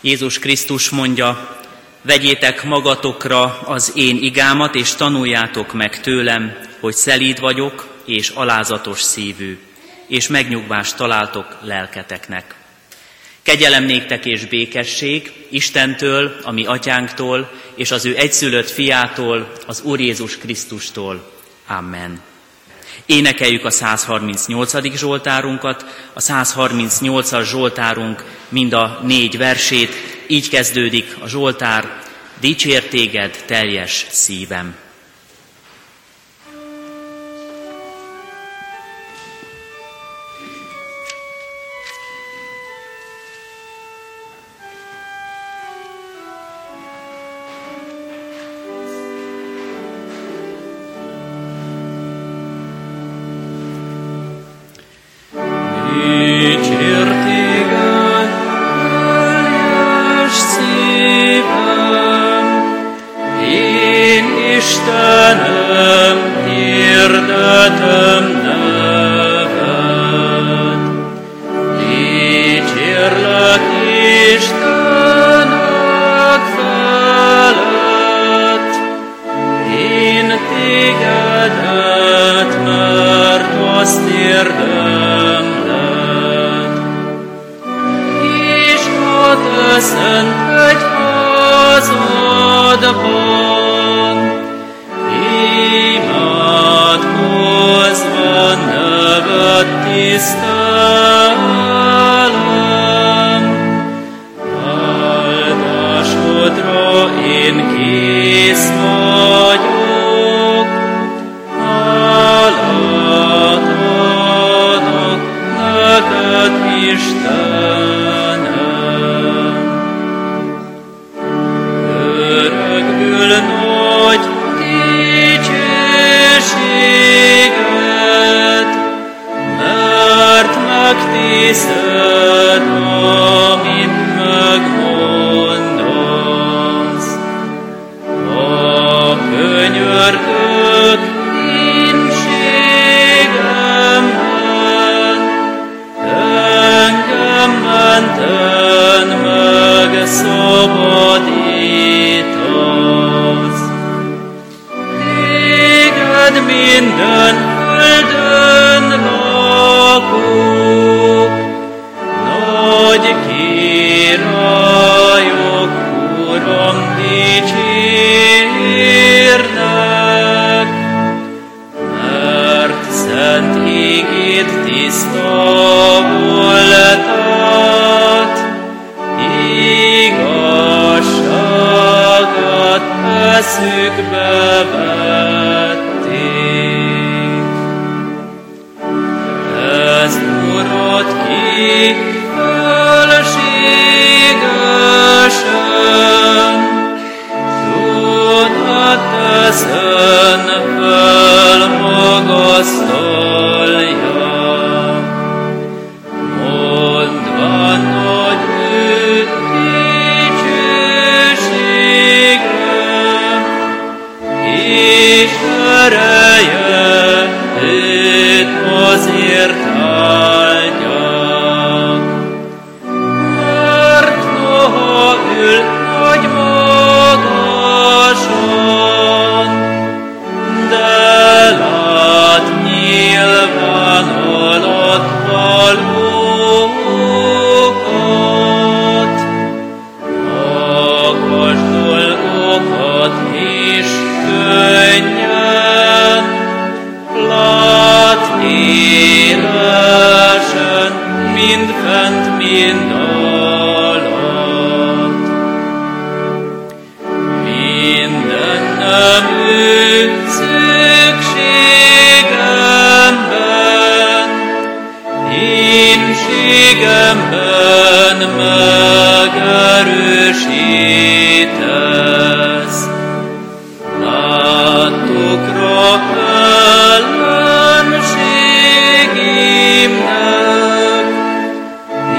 Jézus Krisztus mondja, vegyétek magatokra az én igámat, és tanuljátok meg tőlem, hogy szelíd vagyok, és alázatos szívű, és megnyugvást találtok lelketeknek. Kegyelem néktek és békesség Istentől, a mi atyánktól, és az ő egyszülött fiától, az Úr Jézus Krisztustól. Amen. Énekeljük a 138. Zsoltárunkat, a 138-as Zsoltárunk mind a négy versét, így kezdődik a Zsoltár, dicsértéged téged teljes szívem.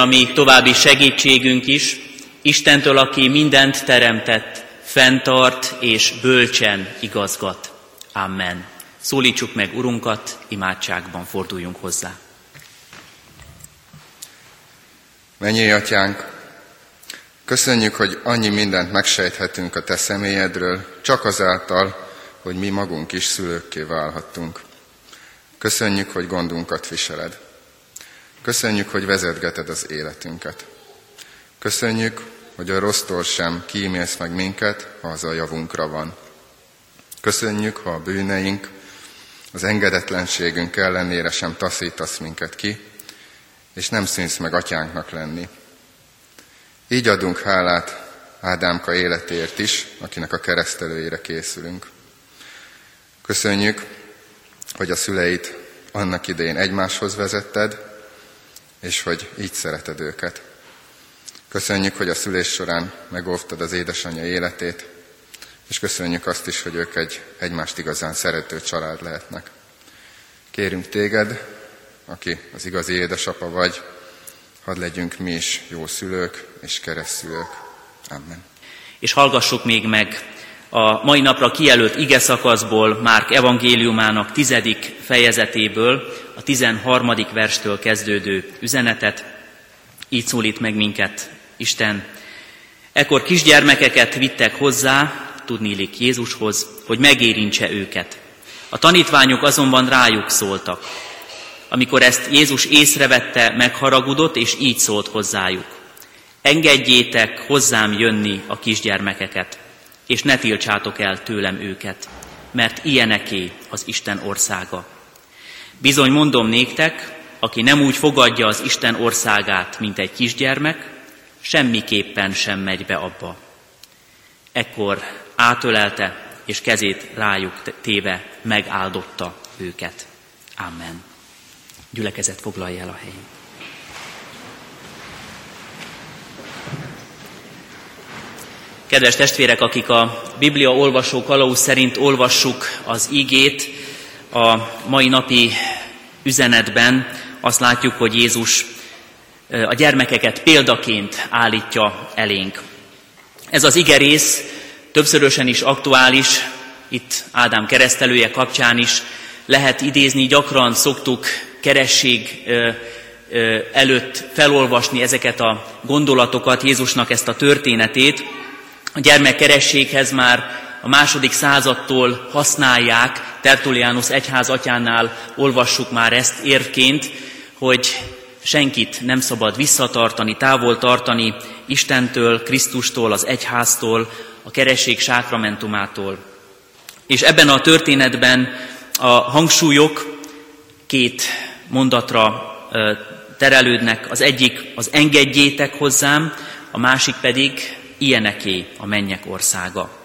a mi további segítségünk is, Istentől, aki mindent teremtett, fenntart és bölcsen igazgat. Amen. Szólítsuk meg Urunkat, imádságban forduljunk hozzá. Mennyi atyánk, köszönjük, hogy annyi mindent megsejthetünk a te személyedről, csak azáltal, hogy mi magunk is szülőkké válhattunk. Köszönjük, hogy gondunkat viseled. Köszönjük, hogy vezetgeted az életünket. Köszönjük, hogy a rossztól sem kímélsz meg minket, ha az a javunkra van. Köszönjük, ha a bűneink, az engedetlenségünk ellenére sem taszítasz minket ki, és nem szűnsz meg atyánknak lenni. Így adunk hálát Ádámka életért is, akinek a keresztelőjére készülünk. Köszönjük, hogy a szüleit annak idején egymáshoz vezetted, és hogy így szereted őket. Köszönjük, hogy a szülés során megóvtad az édesanyja életét, és köszönjük azt is, hogy ők egy egymást igazán szerető család lehetnek. Kérünk téged, aki az igazi édesapa vagy, hadd legyünk mi is jó szülők és keresztülők. Amen. És hallgassuk még meg a mai napra kijelölt ige szakaszból Márk evangéliumának tizedik fejezetéből, a tizenharmadik verstől kezdődő üzenetet. Így szólít meg minket Isten. Ekkor kisgyermekeket vittek hozzá, tudnélik Jézushoz, hogy megérintse őket. A tanítványok azonban rájuk szóltak. Amikor ezt Jézus észrevette, megharagudott, és így szólt hozzájuk. Engedjétek hozzám jönni a kisgyermekeket, és ne tiltsátok el tőlem őket, mert ilyeneké az Isten országa. Bizony mondom néktek, aki nem úgy fogadja az Isten országát, mint egy kisgyermek, semmiképpen sem megy be abba. Ekkor átölelte, és kezét rájuk téve megáldotta őket. Amen. Gyülekezet foglalja el a helyét. Kedves testvérek, akik a Biblia olvasó kalauz szerint olvassuk az ígét, a mai napi üzenetben azt látjuk, hogy Jézus a gyermekeket példaként állítja elénk. Ez az igerész többszörösen is aktuális, itt Ádám keresztelője kapcsán is lehet idézni, gyakran szoktuk keresség előtt felolvasni ezeket a gondolatokat, Jézusnak ezt a történetét. A gyermekkerességhez már a második századtól használják, Tertulianus egyház atyánál olvassuk már ezt érvként, hogy senkit nem szabad visszatartani, távol tartani Istentől, Krisztustól, az egyháztól, a keresség sákramentumától. És ebben a történetben a hangsúlyok két mondatra terelődnek. Az egyik az engedjétek hozzám, a másik pedig ilyeneké a mennyek országa.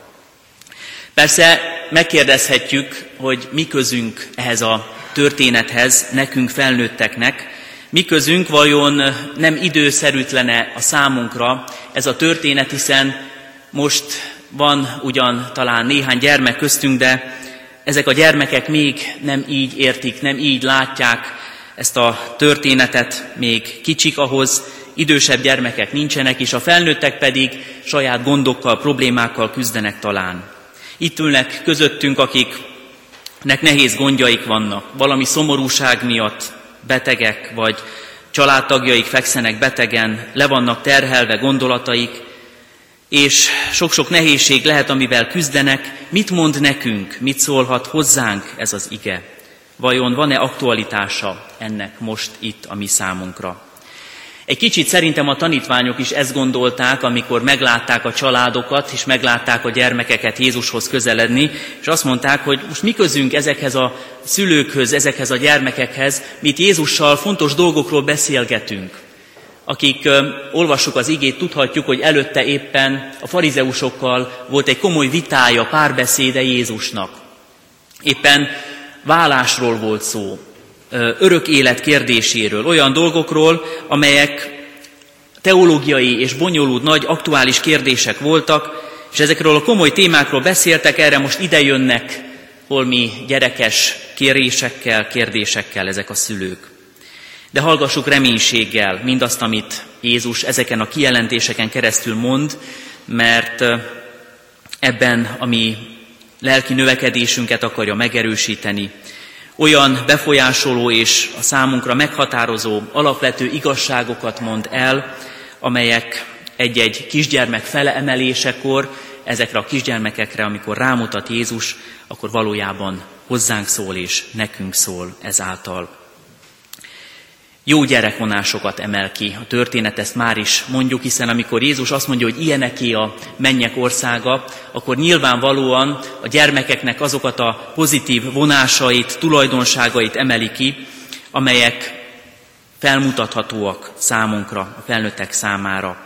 Persze megkérdezhetjük, hogy mi közünk ehhez a történethez, nekünk felnőtteknek, mi közünk vajon nem időszerűtlene a számunkra ez a történet, hiszen most van ugyan talán néhány gyermek köztünk, de ezek a gyermekek még nem így értik, nem így látják ezt a történetet, még kicsik ahhoz, idősebb gyermekek nincsenek, és a felnőttek pedig saját gondokkal, problémákkal küzdenek talán. Itt ülnek közöttünk, akiknek nehéz gondjaik vannak, valami szomorúság miatt betegek, vagy családtagjaik fekszenek betegen, le vannak terhelve gondolataik, és sok-sok nehézség lehet, amivel küzdenek. Mit mond nekünk, mit szólhat hozzánk ez az ige? Vajon van-e aktualitása ennek most itt a mi számunkra? Egy kicsit szerintem a tanítványok is ezt gondolták, amikor meglátták a családokat, és meglátták a gyermekeket Jézushoz közeledni, és azt mondták, hogy most mi közünk ezekhez a szülőkhöz, ezekhez a gyermekekhez, mit Jézussal fontos dolgokról beszélgetünk. Akik ö, olvassuk az igét, tudhatjuk, hogy előtte éppen a farizeusokkal volt egy komoly vitája, párbeszéde Jézusnak. Éppen vállásról volt szó, örök élet kérdéséről, olyan dolgokról, amelyek teológiai és bonyolult nagy aktuális kérdések voltak, és ezekről a komoly témákról beszéltek, erre most idejönnek holmi gyerekes kérésekkel, kérdésekkel ezek a szülők. De hallgassuk reménységgel mindazt, amit Jézus ezeken a kijelentéseken keresztül mond, mert ebben, ami lelki növekedésünket akarja megerősíteni, olyan befolyásoló és a számunkra meghatározó alapvető igazságokat mond el, amelyek egy-egy kisgyermek feleemelésekor, ezekre a kisgyermekekre, amikor rámutat Jézus, akkor valójában hozzánk szól és nekünk szól ezáltal. Jó gyerekvonásokat emel ki. A történet ezt már is mondjuk, hiszen amikor Jézus azt mondja, hogy ilyeneké a mennyek országa, akkor nyilvánvalóan a gyermekeknek azokat a pozitív vonásait, tulajdonságait emeli ki, amelyek felmutathatóak számunkra, a felnőttek számára.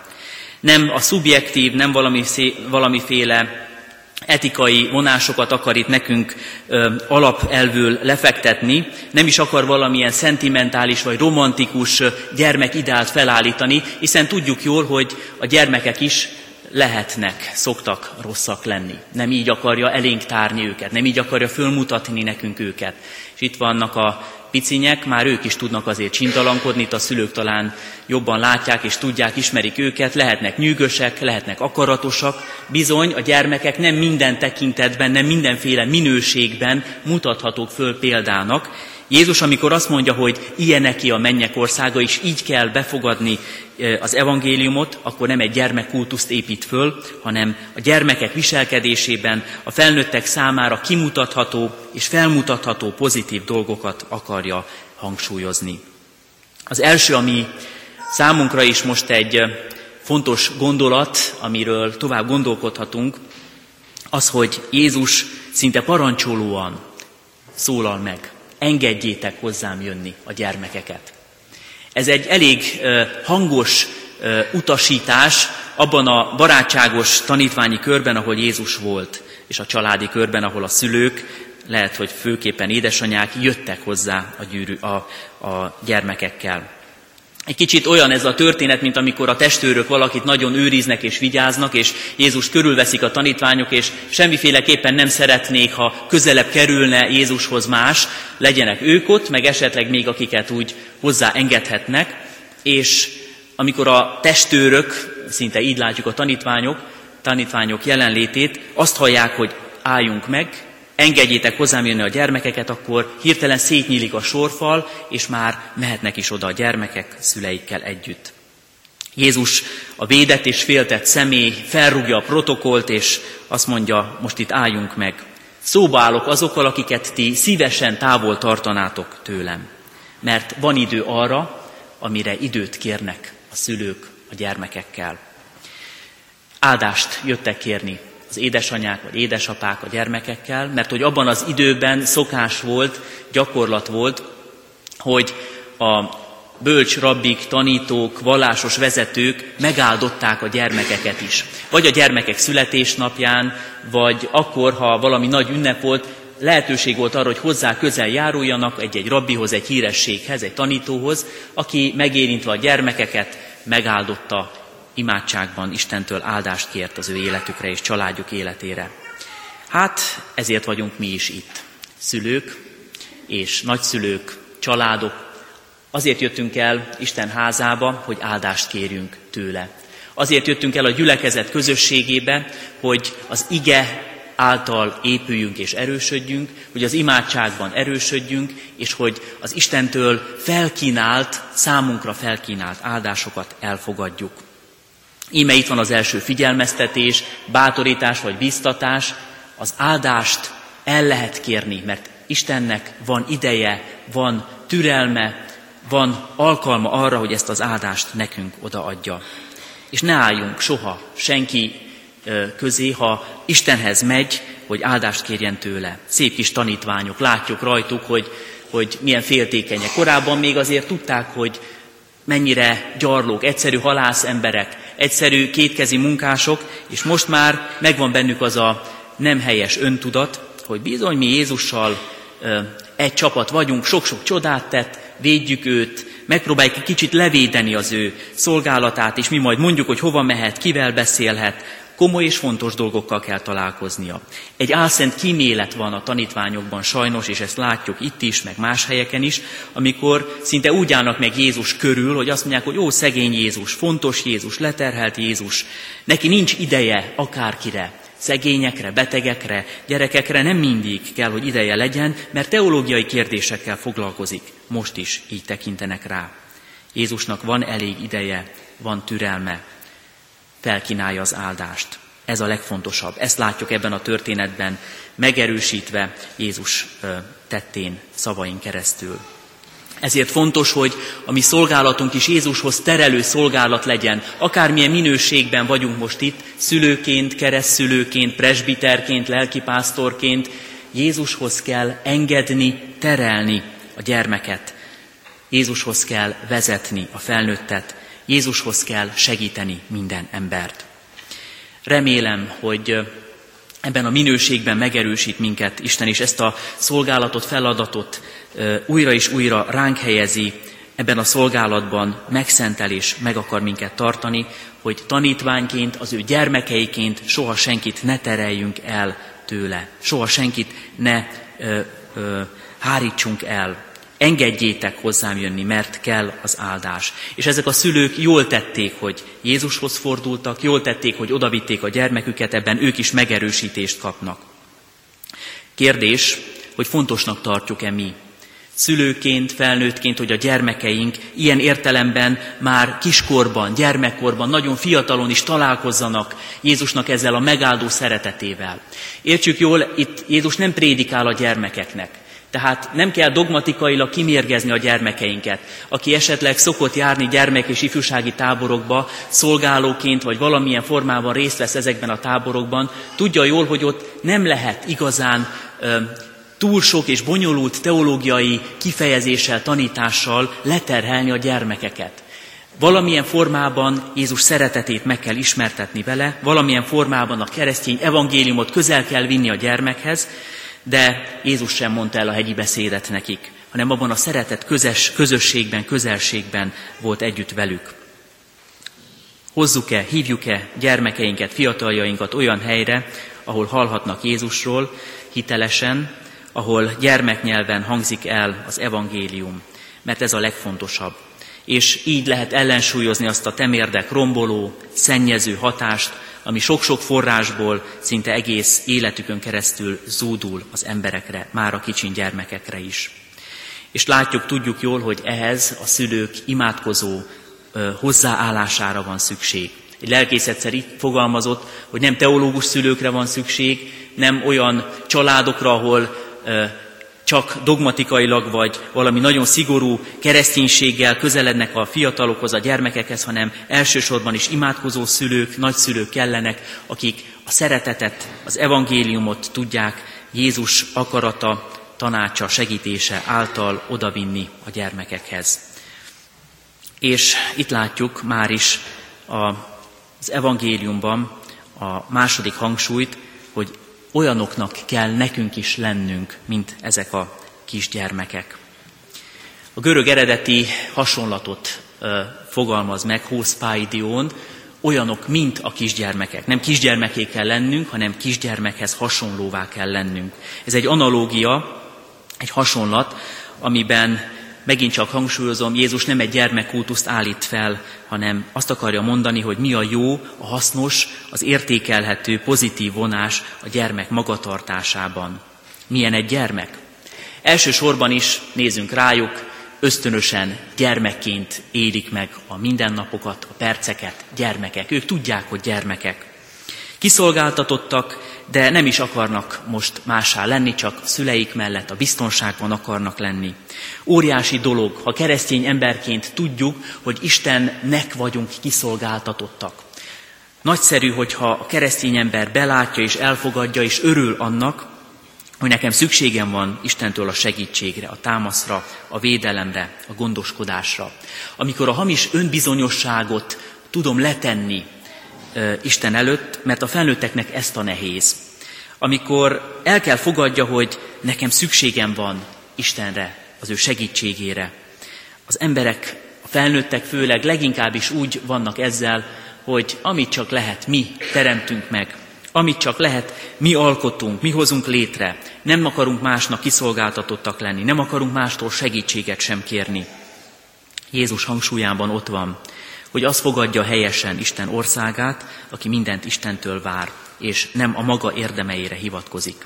Nem a szubjektív, nem valami, valamiféle etikai vonásokat akar itt nekünk ö, alapelvül lefektetni, nem is akar valamilyen szentimentális vagy romantikus gyermekideált felállítani, hiszen tudjuk jól, hogy a gyermekek is lehetnek, szoktak rosszak lenni. Nem így akarja elénk tárni őket, nem így akarja fölmutatni nekünk őket. És itt vannak a picinyek, már ők is tudnak azért csintalankodni, itt a szülők talán jobban látják és tudják, ismerik őket, lehetnek nyűgösek, lehetnek akaratosak. Bizony, a gyermekek nem minden tekintetben, nem mindenféle minőségben mutathatók föl példának, Jézus, amikor azt mondja, hogy ilyen neki a mennyek országa, és így kell befogadni az evangéliumot, akkor nem egy gyermekkultuszt épít föl, hanem a gyermekek viselkedésében a felnőttek számára kimutatható és felmutatható pozitív dolgokat akarja hangsúlyozni. Az első, ami számunkra is most egy fontos gondolat, amiről tovább gondolkodhatunk, az, hogy Jézus szinte parancsolóan szólal meg engedjétek hozzám jönni a gyermekeket. Ez egy elég hangos utasítás abban a barátságos tanítványi körben, ahol Jézus volt, és a családi körben, ahol a szülők, lehet, hogy főképpen édesanyák jöttek hozzá a, gyűrű, a, a gyermekekkel. Egy kicsit olyan ez a történet, mint amikor a testőrök valakit nagyon őriznek és vigyáznak, és Jézus körülveszik a tanítványok, és semmiféleképpen nem szeretnék, ha közelebb kerülne Jézushoz más, legyenek ők ott, meg esetleg még akiket úgy hozzá engedhetnek, és amikor a testőrök, szinte így látjuk a tanítványok, tanítványok jelenlétét, azt hallják, hogy álljunk meg, engedjétek hozzám jönni a gyermekeket, akkor hirtelen szétnyílik a sorfal, és már mehetnek is oda a gyermekek szüleikkel együtt. Jézus a védett és féltett személy felrúgja a protokolt, és azt mondja, most itt álljunk meg. Szóba állok azokkal, akiket ti szívesen távol tartanátok tőlem. Mert van idő arra, amire időt kérnek a szülők a gyermekekkel. Áldást jöttek kérni az édesanyák vagy édesapák a gyermekekkel, mert hogy abban az időben szokás volt, gyakorlat volt, hogy a bölcs rabbik, tanítók, vallásos vezetők megáldották a gyermekeket is. Vagy a gyermekek születésnapján, vagy akkor, ha valami nagy ünnep volt, lehetőség volt arra, hogy hozzá közel járuljanak egy-egy rabbihoz, egy hírességhez, egy tanítóhoz, aki megérintve a gyermekeket megáldotta imádságban Istentől áldást kért az ő életükre és családjuk életére. Hát ezért vagyunk mi is itt. Szülők és nagyszülők, családok. Azért jöttünk el Isten házába, hogy áldást kérjünk tőle. Azért jöttünk el a gyülekezet közösségébe, hogy az ige által épüljünk és erősödjünk, hogy az imádságban erősödjünk, és hogy az Istentől felkínált, számunkra felkínált áldásokat elfogadjuk. Íme itt van az első figyelmeztetés, bátorítás vagy biztatás, az áldást el lehet kérni, mert Istennek van ideje, van türelme, van alkalma arra, hogy ezt az áldást nekünk odaadja. És ne álljunk soha senki közé, ha Istenhez megy, hogy áldást kérjen tőle. Szép kis tanítványok, látjuk rajtuk, hogy, hogy milyen féltékenyek. Korábban még azért tudták, hogy mennyire gyarlók, egyszerű halász emberek, egyszerű kétkezi munkások, és most már megvan bennük az a nem helyes öntudat, hogy bizony mi Jézussal egy csapat vagyunk, sok-sok csodát tett, védjük őt, megpróbáljuk kicsit levédeni az ő szolgálatát, és mi majd mondjuk, hogy hova mehet, kivel beszélhet, komoly és fontos dolgokkal kell találkoznia. Egy álszent kímélet van a tanítványokban sajnos, és ezt látjuk itt is, meg más helyeken is, amikor szinte úgy állnak meg Jézus körül, hogy azt mondják, hogy ó, szegény Jézus, fontos Jézus, leterhelt Jézus, neki nincs ideje akárkire, szegényekre, betegekre, gyerekekre nem mindig kell, hogy ideje legyen, mert teológiai kérdésekkel foglalkozik. Most is így tekintenek rá. Jézusnak van elég ideje, van türelme, felkínálja az áldást. Ez a legfontosabb. Ezt látjuk ebben a történetben, megerősítve Jézus tettén, szavain keresztül. Ezért fontos, hogy a mi szolgálatunk is Jézushoz terelő szolgálat legyen. Akármilyen minőségben vagyunk most itt, szülőként, keresztszülőként, presbiterként, lelkipásztorként, Jézushoz kell engedni, terelni a gyermeket. Jézushoz kell vezetni a felnőttet, Jézushoz kell segíteni minden embert. Remélem, hogy ebben a minőségben megerősít minket Isten, és ezt a szolgálatot, feladatot újra és újra ránk helyezi, ebben a szolgálatban megszentel és meg akar minket tartani, hogy tanítványként, az ő gyermekeiként soha senkit ne tereljünk el tőle, soha senkit ne ö, ö, hárítsunk el engedjétek hozzám jönni, mert kell az áldás. És ezek a szülők jól tették, hogy Jézushoz fordultak, jól tették, hogy odavitték a gyermeküket, ebben ők is megerősítést kapnak. Kérdés, hogy fontosnak tartjuk-e mi, szülőként, felnőttként, hogy a gyermekeink ilyen értelemben már kiskorban, gyermekkorban, nagyon fiatalon is találkozzanak Jézusnak ezzel a megáldó szeretetével. Értsük jól, itt Jézus nem prédikál a gyermekeknek. Tehát nem kell dogmatikailag kimérgezni a gyermekeinket. Aki esetleg szokott járni gyermek és ifjúsági táborokba, szolgálóként vagy valamilyen formában részt vesz ezekben a táborokban, tudja jól, hogy ott nem lehet igazán ö, túl sok és bonyolult teológiai kifejezéssel, tanítással leterhelni a gyermekeket. Valamilyen formában Jézus szeretetét meg kell ismertetni vele, valamilyen formában a keresztény evangéliumot közel kell vinni a gyermekhez, de Jézus sem mondta el a hegyi beszédet nekik, hanem abban a szeretet közös, közösségben, közelségben volt együtt velük. Hozzuk-e, hívjuk-e gyermekeinket, fiataljainkat olyan helyre, ahol hallhatnak Jézusról hitelesen, ahol gyermeknyelven hangzik el az evangélium, mert ez a legfontosabb. És így lehet ellensúlyozni azt a temérdek romboló, szennyező hatást, ami sok-sok forrásból szinte egész életükön keresztül zúdul az emberekre, már a kicsin gyermekekre is. És látjuk, tudjuk jól, hogy ehhez a szülők imádkozó ö, hozzáállására van szükség. Egy lelkész egyszer így fogalmazott, hogy nem teológus szülőkre van szükség, nem olyan családokra, ahol csak dogmatikailag vagy valami nagyon szigorú kereszténységgel közelednek a fiatalokhoz, a gyermekekhez, hanem elsősorban is imádkozó szülők, nagyszülők kellenek, akik a szeretetet, az evangéliumot tudják Jézus akarata, tanácsa, segítése által odavinni a gyermekekhez. És itt látjuk már is az evangéliumban a második hangsúlyt, hogy olyanoknak kell nekünk is lennünk, mint ezek a kisgyermekek. A görög eredeti hasonlatot fogalmaz meg Hószpáidión, olyanok, mint a kisgyermekek. Nem kisgyermeké kell lennünk, hanem kisgyermekhez hasonlóvá kell lennünk. Ez egy analógia, egy hasonlat, amiben megint csak hangsúlyozom, Jézus nem egy gyermekkultuszt állít fel, hanem azt akarja mondani, hogy mi a jó, a hasznos, az értékelhető, pozitív vonás a gyermek magatartásában. Milyen egy gyermek? Elsősorban is nézzünk rájuk, ösztönösen gyermekként élik meg a mindennapokat, a perceket, gyermekek. Ők tudják, hogy gyermekek. Kiszolgáltatottak, de nem is akarnak most másá lenni, csak szüleik mellett a biztonságban akarnak lenni. Óriási dolog, ha keresztény emberként tudjuk, hogy Istennek vagyunk kiszolgáltatottak. Nagyszerű, hogyha a keresztény ember belátja és elfogadja és örül annak, hogy nekem szükségem van Istentől a segítségre, a támaszra, a védelemre, a gondoskodásra. Amikor a hamis önbizonyosságot tudom letenni Isten előtt, mert a felnőtteknek ezt a nehéz. Amikor el kell fogadja, hogy nekem szükségem van Istenre, az ő segítségére. Az emberek, a felnőttek főleg leginkább is úgy vannak ezzel, hogy amit csak lehet, mi teremtünk meg, amit csak lehet, mi alkotunk, mi hozunk létre. Nem akarunk másnak kiszolgáltatottak lenni, nem akarunk mástól segítséget sem kérni. Jézus hangsúlyában ott van, hogy az fogadja helyesen Isten országát, aki mindent Istentől vár, és nem a maga érdemeire hivatkozik.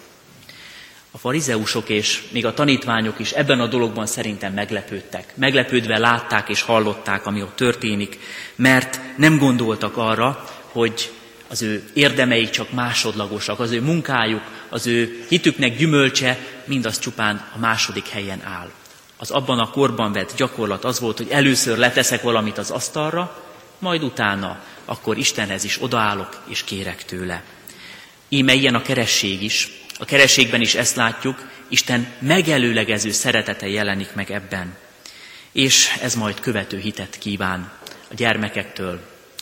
A farizeusok és még a tanítványok is ebben a dologban szerintem meglepődtek. Meglepődve látták és hallották, ami ott történik, mert nem gondoltak arra, hogy az ő érdemei csak másodlagosak, az ő munkájuk, az ő hitüknek gyümölcse mindaz csupán a második helyen áll. Az abban a korban vett gyakorlat az volt, hogy először leteszek valamit az asztalra, majd utána akkor Istenhez is odaállok és kérek tőle. Íme ilyen a keresség is. A kerességben is ezt látjuk, Isten megelőlegező szeretete jelenik meg ebben. És ez majd követő hitet kíván a gyermekektől,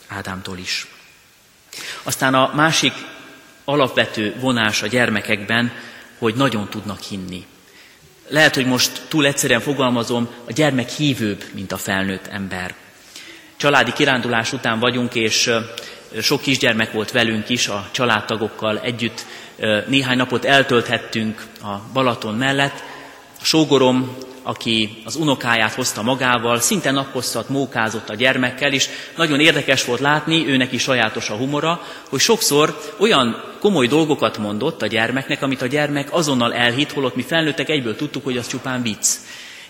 Ádámtól is. Aztán a másik alapvető vonás a gyermekekben, hogy nagyon tudnak hinni. Lehet, hogy most túl egyszerűen fogalmazom, a gyermek hívőbb, mint a felnőtt ember. Családi kirándulás után vagyunk, és sok kisgyermek volt velünk is, a családtagokkal együtt néhány napot eltölthettünk a Balaton mellett. A sógorom aki az unokáját hozta magával, szinte naphosszat mókázott a gyermekkel, és nagyon érdekes volt látni, őnek is sajátos a humora, hogy sokszor olyan komoly dolgokat mondott a gyermeknek, amit a gyermek azonnal elhitt, holott mi felnőttek egyből tudtuk, hogy az csupán vicc.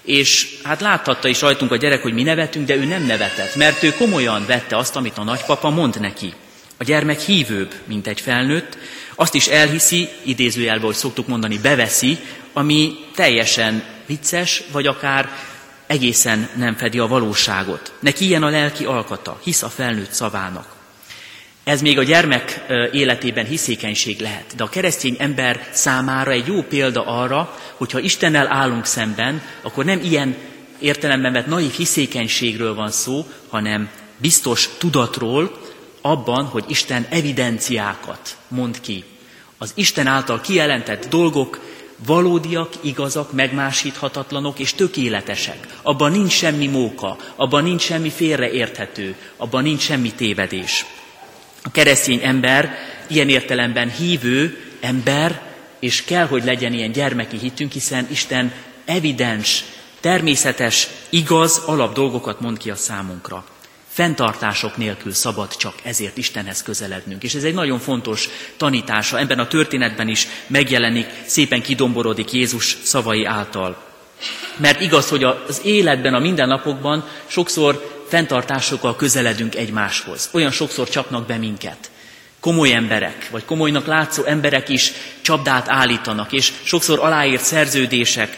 És hát láthatta is rajtunk a gyerek, hogy mi nevetünk, de ő nem nevetett, mert ő komolyan vette azt, amit a nagypapa mond neki. A gyermek hívőbb, mint egy felnőtt, azt is elhiszi, idézőjelben, hogy szoktuk mondani, beveszi, ami teljesen vicces, vagy akár egészen nem fedi a valóságot. Neki ilyen a lelki alkata, hisz a felnőtt szavának. Ez még a gyermek életében hiszékenység lehet, de a keresztény ember számára egy jó példa arra, hogy ha Istennel állunk szemben, akkor nem ilyen értelemben vett naív hiszékenységről van szó, hanem biztos tudatról abban, hogy Isten evidenciákat mond ki. Az Isten által kijelentett dolgok valódiak, igazak, megmásíthatatlanok és tökéletesek. Abban nincs semmi móka, abban nincs semmi félreérthető, abban nincs semmi tévedés. A keresztény ember ilyen értelemben hívő ember, és kell, hogy legyen ilyen gyermeki hitünk, hiszen Isten evidens, természetes, igaz alap dolgokat mond ki a számunkra fenntartások nélkül szabad csak ezért Istenhez közelednünk. És ez egy nagyon fontos tanítása, ebben a történetben is megjelenik, szépen kidomborodik Jézus szavai által. Mert igaz, hogy az életben, a mindennapokban sokszor fenntartásokkal közeledünk egymáshoz. Olyan sokszor csapnak be minket. Komoly emberek, vagy komolynak látszó emberek is csapdát állítanak, és sokszor aláírt szerződések,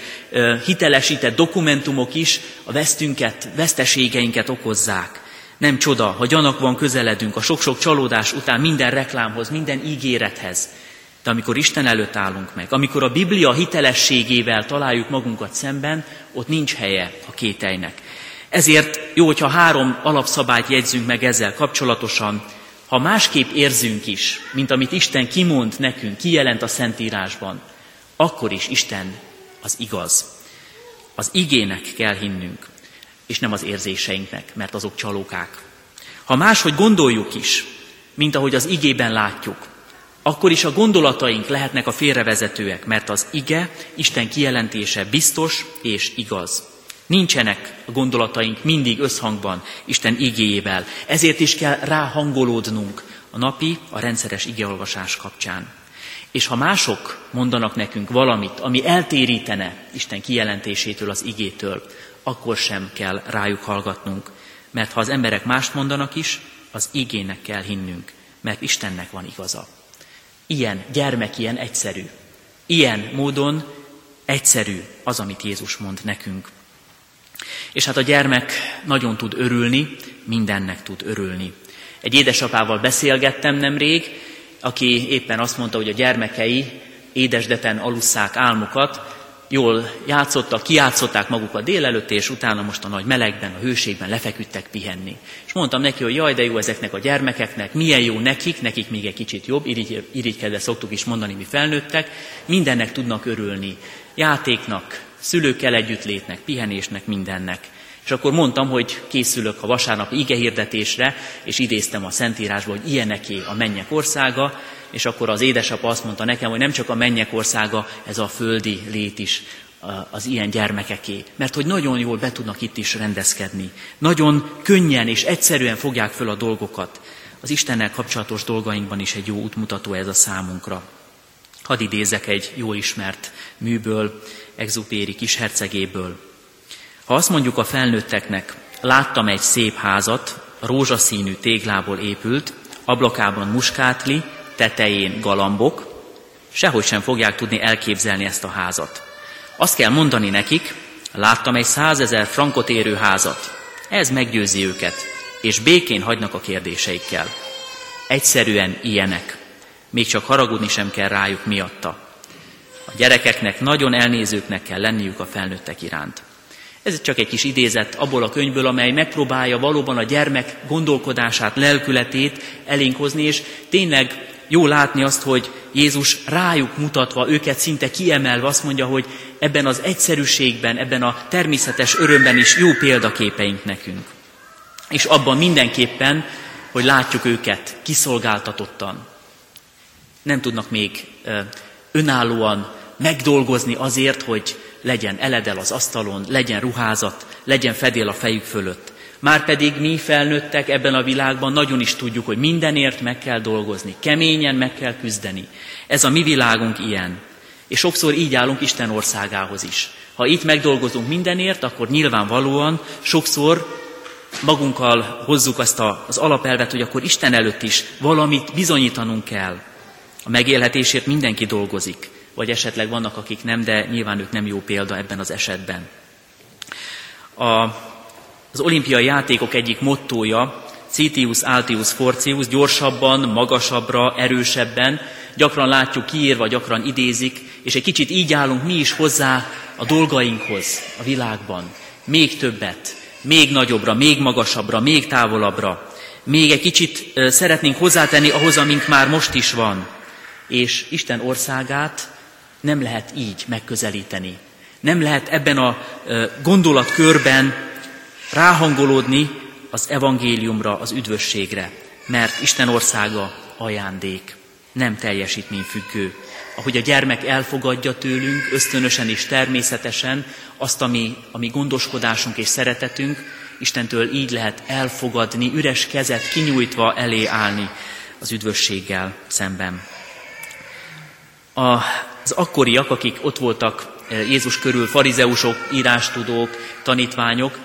hitelesített dokumentumok is a vesztünket, veszteségeinket okozzák. Nem csoda, ha gyanakban közeledünk a sok-sok csalódás után minden reklámhoz, minden ígérethez. De amikor Isten előtt állunk meg, amikor a Biblia hitelességével találjuk magunkat szemben, ott nincs helye a kételynek. Ezért jó, hogyha három alapszabályt jegyzünk meg ezzel kapcsolatosan, ha másképp érzünk is, mint amit Isten kimond nekünk, kijelent a Szentírásban, akkor is Isten az igaz. Az igének kell hinnünk és nem az érzéseinknek, mert azok csalókák. Ha máshogy gondoljuk is, mint ahogy az igében látjuk, akkor is a gondolataink lehetnek a félrevezetőek, mert az ige, Isten kijelentése biztos és igaz. Nincsenek a gondolataink mindig összhangban Isten igéjével, ezért is kell ráhangolódnunk a napi, a rendszeres igeolvasás kapcsán. És ha mások mondanak nekünk valamit, ami eltérítene Isten kijelentésétől, az igétől, akkor sem kell rájuk hallgatnunk. Mert ha az emberek mást mondanak is, az igének kell hinnünk, mert Istennek van igaza. Ilyen gyermek, ilyen egyszerű. Ilyen módon egyszerű az, amit Jézus mond nekünk. És hát a gyermek nagyon tud örülni, mindennek tud örülni. Egy édesapával beszélgettem nemrég, aki éppen azt mondta, hogy a gyermekei édesdeten alusszák álmukat, jól játszottak, kiátszották magukat délelőtt, és utána most a nagy melegben, a hőségben lefeküdtek pihenni. És mondtam neki, hogy jaj, de jó ezeknek a gyermekeknek, milyen jó nekik, nekik még egy kicsit jobb, irigy, irigykedve szoktuk is mondani, mi felnőttek, mindennek tudnak örülni. Játéknak, szülőkkel együttlétnek, pihenésnek, mindennek. És akkor mondtam, hogy készülök a vasárnap igehirdetésre, és idéztem a Szentírásból, hogy ilyeneké a mennyek országa, és akkor az édesapa azt mondta nekem, hogy nem csak a mennyek országa, ez a földi lét is az ilyen gyermekeké. Mert hogy nagyon jól be tudnak itt is rendezkedni. Nagyon könnyen és egyszerűen fogják föl a dolgokat. Az Istennel kapcsolatos dolgainkban is egy jó útmutató ez a számunkra. Hadd idézek egy jól ismert műből, Exupéri kishercegéből. Ha azt mondjuk a felnőtteknek, láttam egy szép házat, rózsaszínű téglából épült, ablakában muskátli, tetején galambok, sehogy sem fogják tudni elképzelni ezt a házat. Azt kell mondani nekik, láttam egy százezer frankot érő házat. Ez meggyőzi őket, és békén hagynak a kérdéseikkel. Egyszerűen ilyenek. Még csak haragudni sem kell rájuk miatta. A gyerekeknek nagyon elnézőknek kell lenniük a felnőttek iránt. Ez csak egy kis idézet abból a könyvből, amely megpróbálja valóban a gyermek gondolkodását, lelkületét elénk hozni, és tényleg jó látni azt, hogy Jézus rájuk mutatva, őket szinte kiemelve azt mondja, hogy ebben az egyszerűségben, ebben a természetes örömben is jó példaképeink nekünk. És abban mindenképpen, hogy látjuk őket kiszolgáltatottan. Nem tudnak még önállóan megdolgozni azért, hogy legyen eledel az asztalon, legyen ruházat, legyen fedél a fejük fölött. Márpedig mi felnőttek ebben a világban nagyon is tudjuk, hogy mindenért meg kell dolgozni, keményen meg kell küzdeni. Ez a mi világunk ilyen. És sokszor így állunk Isten országához is. Ha itt megdolgozunk mindenért, akkor nyilvánvalóan sokszor magunkkal hozzuk azt az alapelvet, hogy akkor Isten előtt is valamit bizonyítanunk kell. A megélhetésért mindenki dolgozik, vagy esetleg vannak, akik nem, de nyilván ők nem jó példa ebben az esetben. A az olimpiai játékok egyik mottója, Citius Altius Forcius, gyorsabban, magasabbra, erősebben, gyakran látjuk kiírva, gyakran idézik, és egy kicsit így állunk mi is hozzá a dolgainkhoz a világban. Még többet, még nagyobbra, még magasabbra, még távolabbra. Még egy kicsit szeretnénk hozzátenni ahhoz, amink már most is van. És Isten országát nem lehet így megközelíteni. Nem lehet ebben a gondolatkörben ráhangolódni az evangéliumra, az üdvösségre, mert Isten országa ajándék, nem teljesítményfüggő. Ahogy a gyermek elfogadja tőlünk, ösztönösen és természetesen azt, ami, ami gondoskodásunk és szeretetünk, Istentől így lehet elfogadni, üres kezet kinyújtva elé állni az üdvösséggel szemben. Az akkoriak, akik ott voltak eh, Jézus körül, farizeusok, írástudók, tanítványok,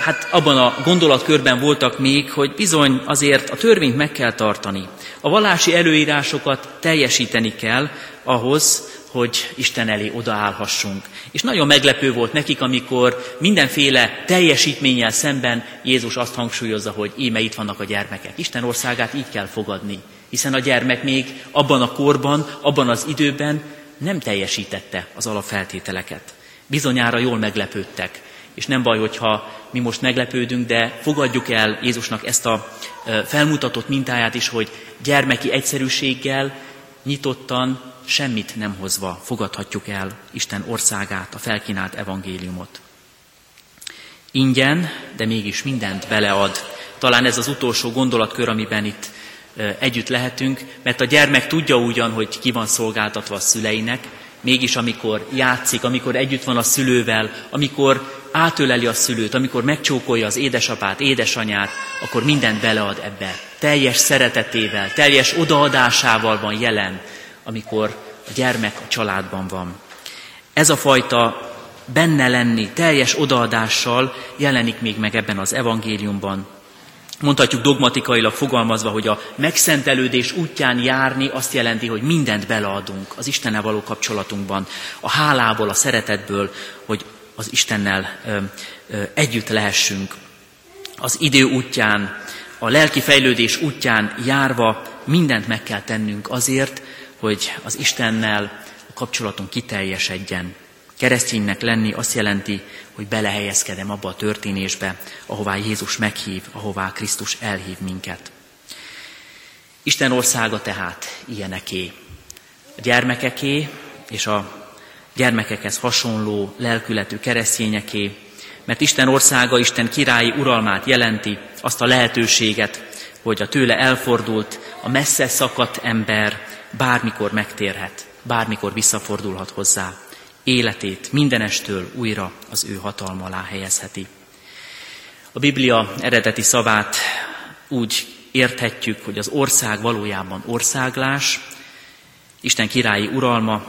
hát abban a gondolatkörben voltak még, hogy bizony azért a törvényt meg kell tartani. A vallási előírásokat teljesíteni kell ahhoz, hogy Isten elé odaállhassunk. És nagyon meglepő volt nekik, amikor mindenféle teljesítménnyel szemben Jézus azt hangsúlyozza, hogy íme itt vannak a gyermekek. Isten országát így kell fogadni, hiszen a gyermek még abban a korban, abban az időben nem teljesítette az alapfeltételeket. Bizonyára jól meglepődtek és nem baj, hogyha mi most meglepődünk, de fogadjuk el Jézusnak ezt a felmutatott mintáját is, hogy gyermeki egyszerűséggel, nyitottan, semmit nem hozva fogadhatjuk el Isten országát, a felkínált evangéliumot. Ingyen, de mégis mindent belead. Talán ez az utolsó gondolatkör, amiben itt együtt lehetünk, mert a gyermek tudja ugyan, hogy ki van szolgáltatva a szüleinek, mégis amikor játszik, amikor együtt van a szülővel, amikor átöleli a szülőt, amikor megcsókolja az édesapát, édesanyát, akkor mindent belead ebbe. Teljes szeretetével, teljes odaadásával van jelen, amikor a gyermek a családban van. Ez a fajta benne lenni, teljes odaadással jelenik még meg ebben az evangéliumban. Mondhatjuk dogmatikailag fogalmazva, hogy a megszentelődés útján járni azt jelenti, hogy mindent beleadunk az Istennel való kapcsolatunkban, a hálából, a szeretetből, hogy az Istennel ö, ö, együtt lehessünk. Az idő útján, a lelki fejlődés útján járva mindent meg kell tennünk azért, hogy az Istennel a kapcsolatunk kiteljesedjen. Kereszténynek lenni azt jelenti, hogy belehelyezkedem abba a történésbe, ahová Jézus meghív, ahová Krisztus elhív minket. Isten országa tehát ilyeneké. A gyermekeké és a gyermekekhez hasonló lelkületű keresztényeké, mert Isten országa, Isten királyi uralmát jelenti, azt a lehetőséget, hogy a tőle elfordult, a messze szakadt ember bármikor megtérhet, bármikor visszafordulhat hozzá. Életét mindenestől újra az ő hatalma alá helyezheti. A Biblia eredeti szavát úgy érthetjük, hogy az ország valójában országlás, Isten királyi uralma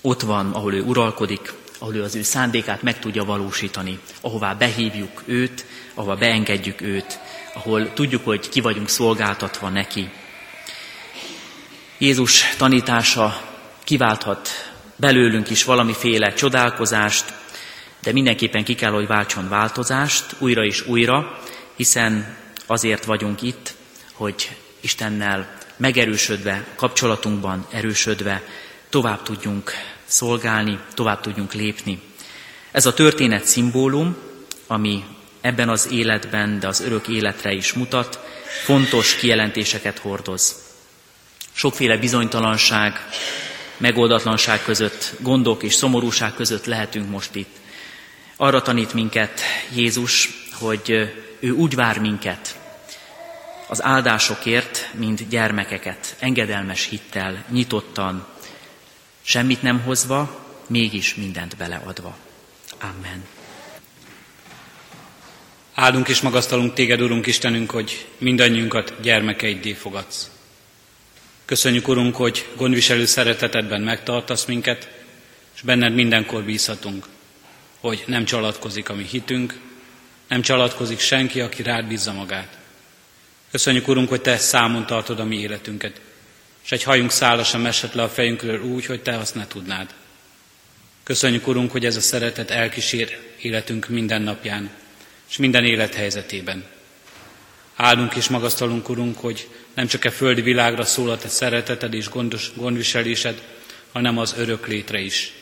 ott van, ahol ő uralkodik, ahol ő az ő szándékát meg tudja valósítani, ahová behívjuk őt, ahova beengedjük őt, ahol tudjuk, hogy ki vagyunk szolgáltatva neki. Jézus tanítása kiválthat belőlünk is valamiféle csodálkozást, de mindenképpen ki kell, hogy váltson változást újra és újra, hiszen azért vagyunk itt, hogy Istennel megerősödve, kapcsolatunkban erősödve tovább tudjunk szolgálni, tovább tudjunk lépni. Ez a történet szimbólum, ami ebben az életben, de az örök életre is mutat, fontos kijelentéseket hordoz. Sokféle bizonytalanság, megoldatlanság között, gondok és szomorúság között lehetünk most itt. Arra tanít minket Jézus, hogy ő úgy vár minket az áldásokért, mint gyermekeket, engedelmes hittel, nyitottan, semmit nem hozva, mégis mindent beleadva. Amen. Áldunk és magasztalunk téged, Urunk Istenünk, hogy mindannyiunkat gyermekeiddé fogadsz. Köszönjük, Urunk, hogy gondviselő szeretetedben megtartasz minket, és benned mindenkor bízhatunk, hogy nem csalatkozik a mi hitünk, nem csalatkozik senki, aki rád bízza magát. Köszönjük, Urunk, hogy Te számon tartod a mi életünket, és egy hajunk szála sem esett le a fejünkről úgy, hogy Te azt ne tudnád. Köszönjük, Urunk, hogy ez a szeretet elkísér életünk minden napján, és minden élethelyzetében. Áldunk és magasztalunk, Urunk, hogy nem csak a e földi világra szól a Te szereteted és gondos, gondviselésed, hanem az örök létre is.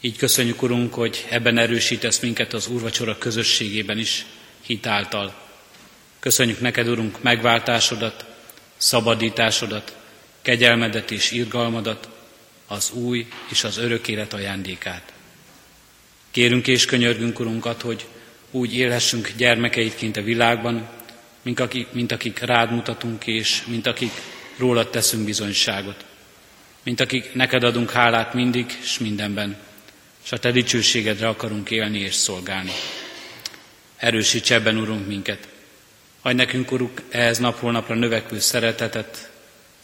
Így köszönjük, Urunk, hogy ebben erősítesz minket az úrvacsora közösségében is, hitáltal. Köszönjük neked, Urunk, megváltásodat, szabadításodat, kegyelmedet és irgalmadat, az új és az örök élet ajándékát. Kérünk és könyörgünk, Urunkat, hogy úgy élhessünk gyermekeidként a világban, mint akik, mint akik rád mutatunk, és mint akik rólad teszünk bizonyságot. Mint akik neked adunk hálát mindig és mindenben, és a te dicsőségedre akarunk élni és szolgálni. Erősíts ebben, Urunk, minket. Hagy nekünk, Uruk, ehhez napról napra növekvő szeretetet,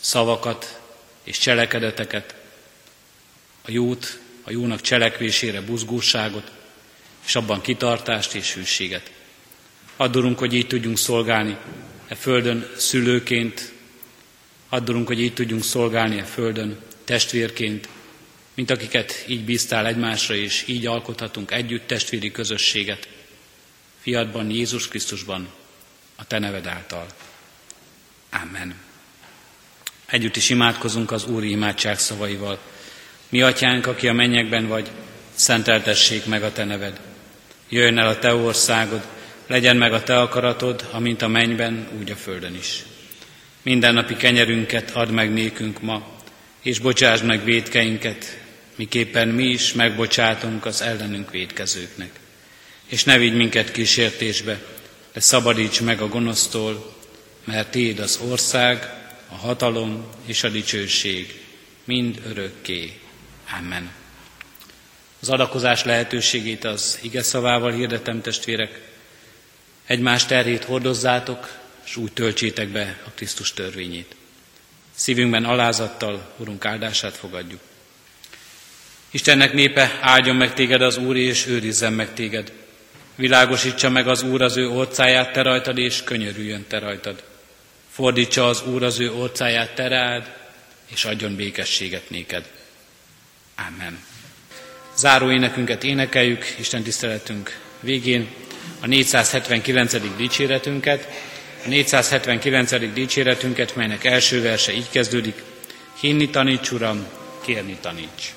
szavakat és cselekedeteket, a jót, a jónak cselekvésére buzgóságot, és abban kitartást és hűséget. Addurunk, hogy így tudjunk szolgálni e földön szülőként, addurunk, hogy így tudjunk szolgálni e földön testvérként, mint akiket így bíztál egymásra, és így alkothatunk együtt testvéri közösséget. Fiadban, Jézus Krisztusban, a Te neved által. Amen. Együtt is imádkozunk az Úri imádság szavaival. Mi atyánk, aki a mennyekben vagy, szenteltessék meg a Te neved. Jöjjön el a Te országod, legyen meg a Te akaratod, amint a mennyben, úgy a földön is. Mindennapi kenyerünket add meg nékünk ma, és bocsásd meg védkeinket, miképpen mi is megbocsátunk az ellenünk védkezőknek. És ne vigy minket kísértésbe, de szabadíts meg a gonosztól, mert Téd az ország, a hatalom és a dicsőség mind örökké. Amen. Az adakozás lehetőségét az ige szavával hirdetem, testvérek. Egymás terhét hordozzátok, és úgy töltsétek be a Krisztus törvényét. Szívünkben alázattal Urunk áldását fogadjuk. Istennek népe, áldjon meg téged az Úr, és őrizzen meg téged. Világosítsa meg az Úr az ő orcáját te rajtad, és könyörüljön te rajtad. Fordítsa az Úr az ő orcáját te rád, és adjon békességet néked. Amen. Záró énekünket énekeljük, Isten tiszteletünk végén a 479. dicséretünket. A 479. dicséretünket, melynek első verse így kezdődik, Hinni taníts, Uram, kérni taníts.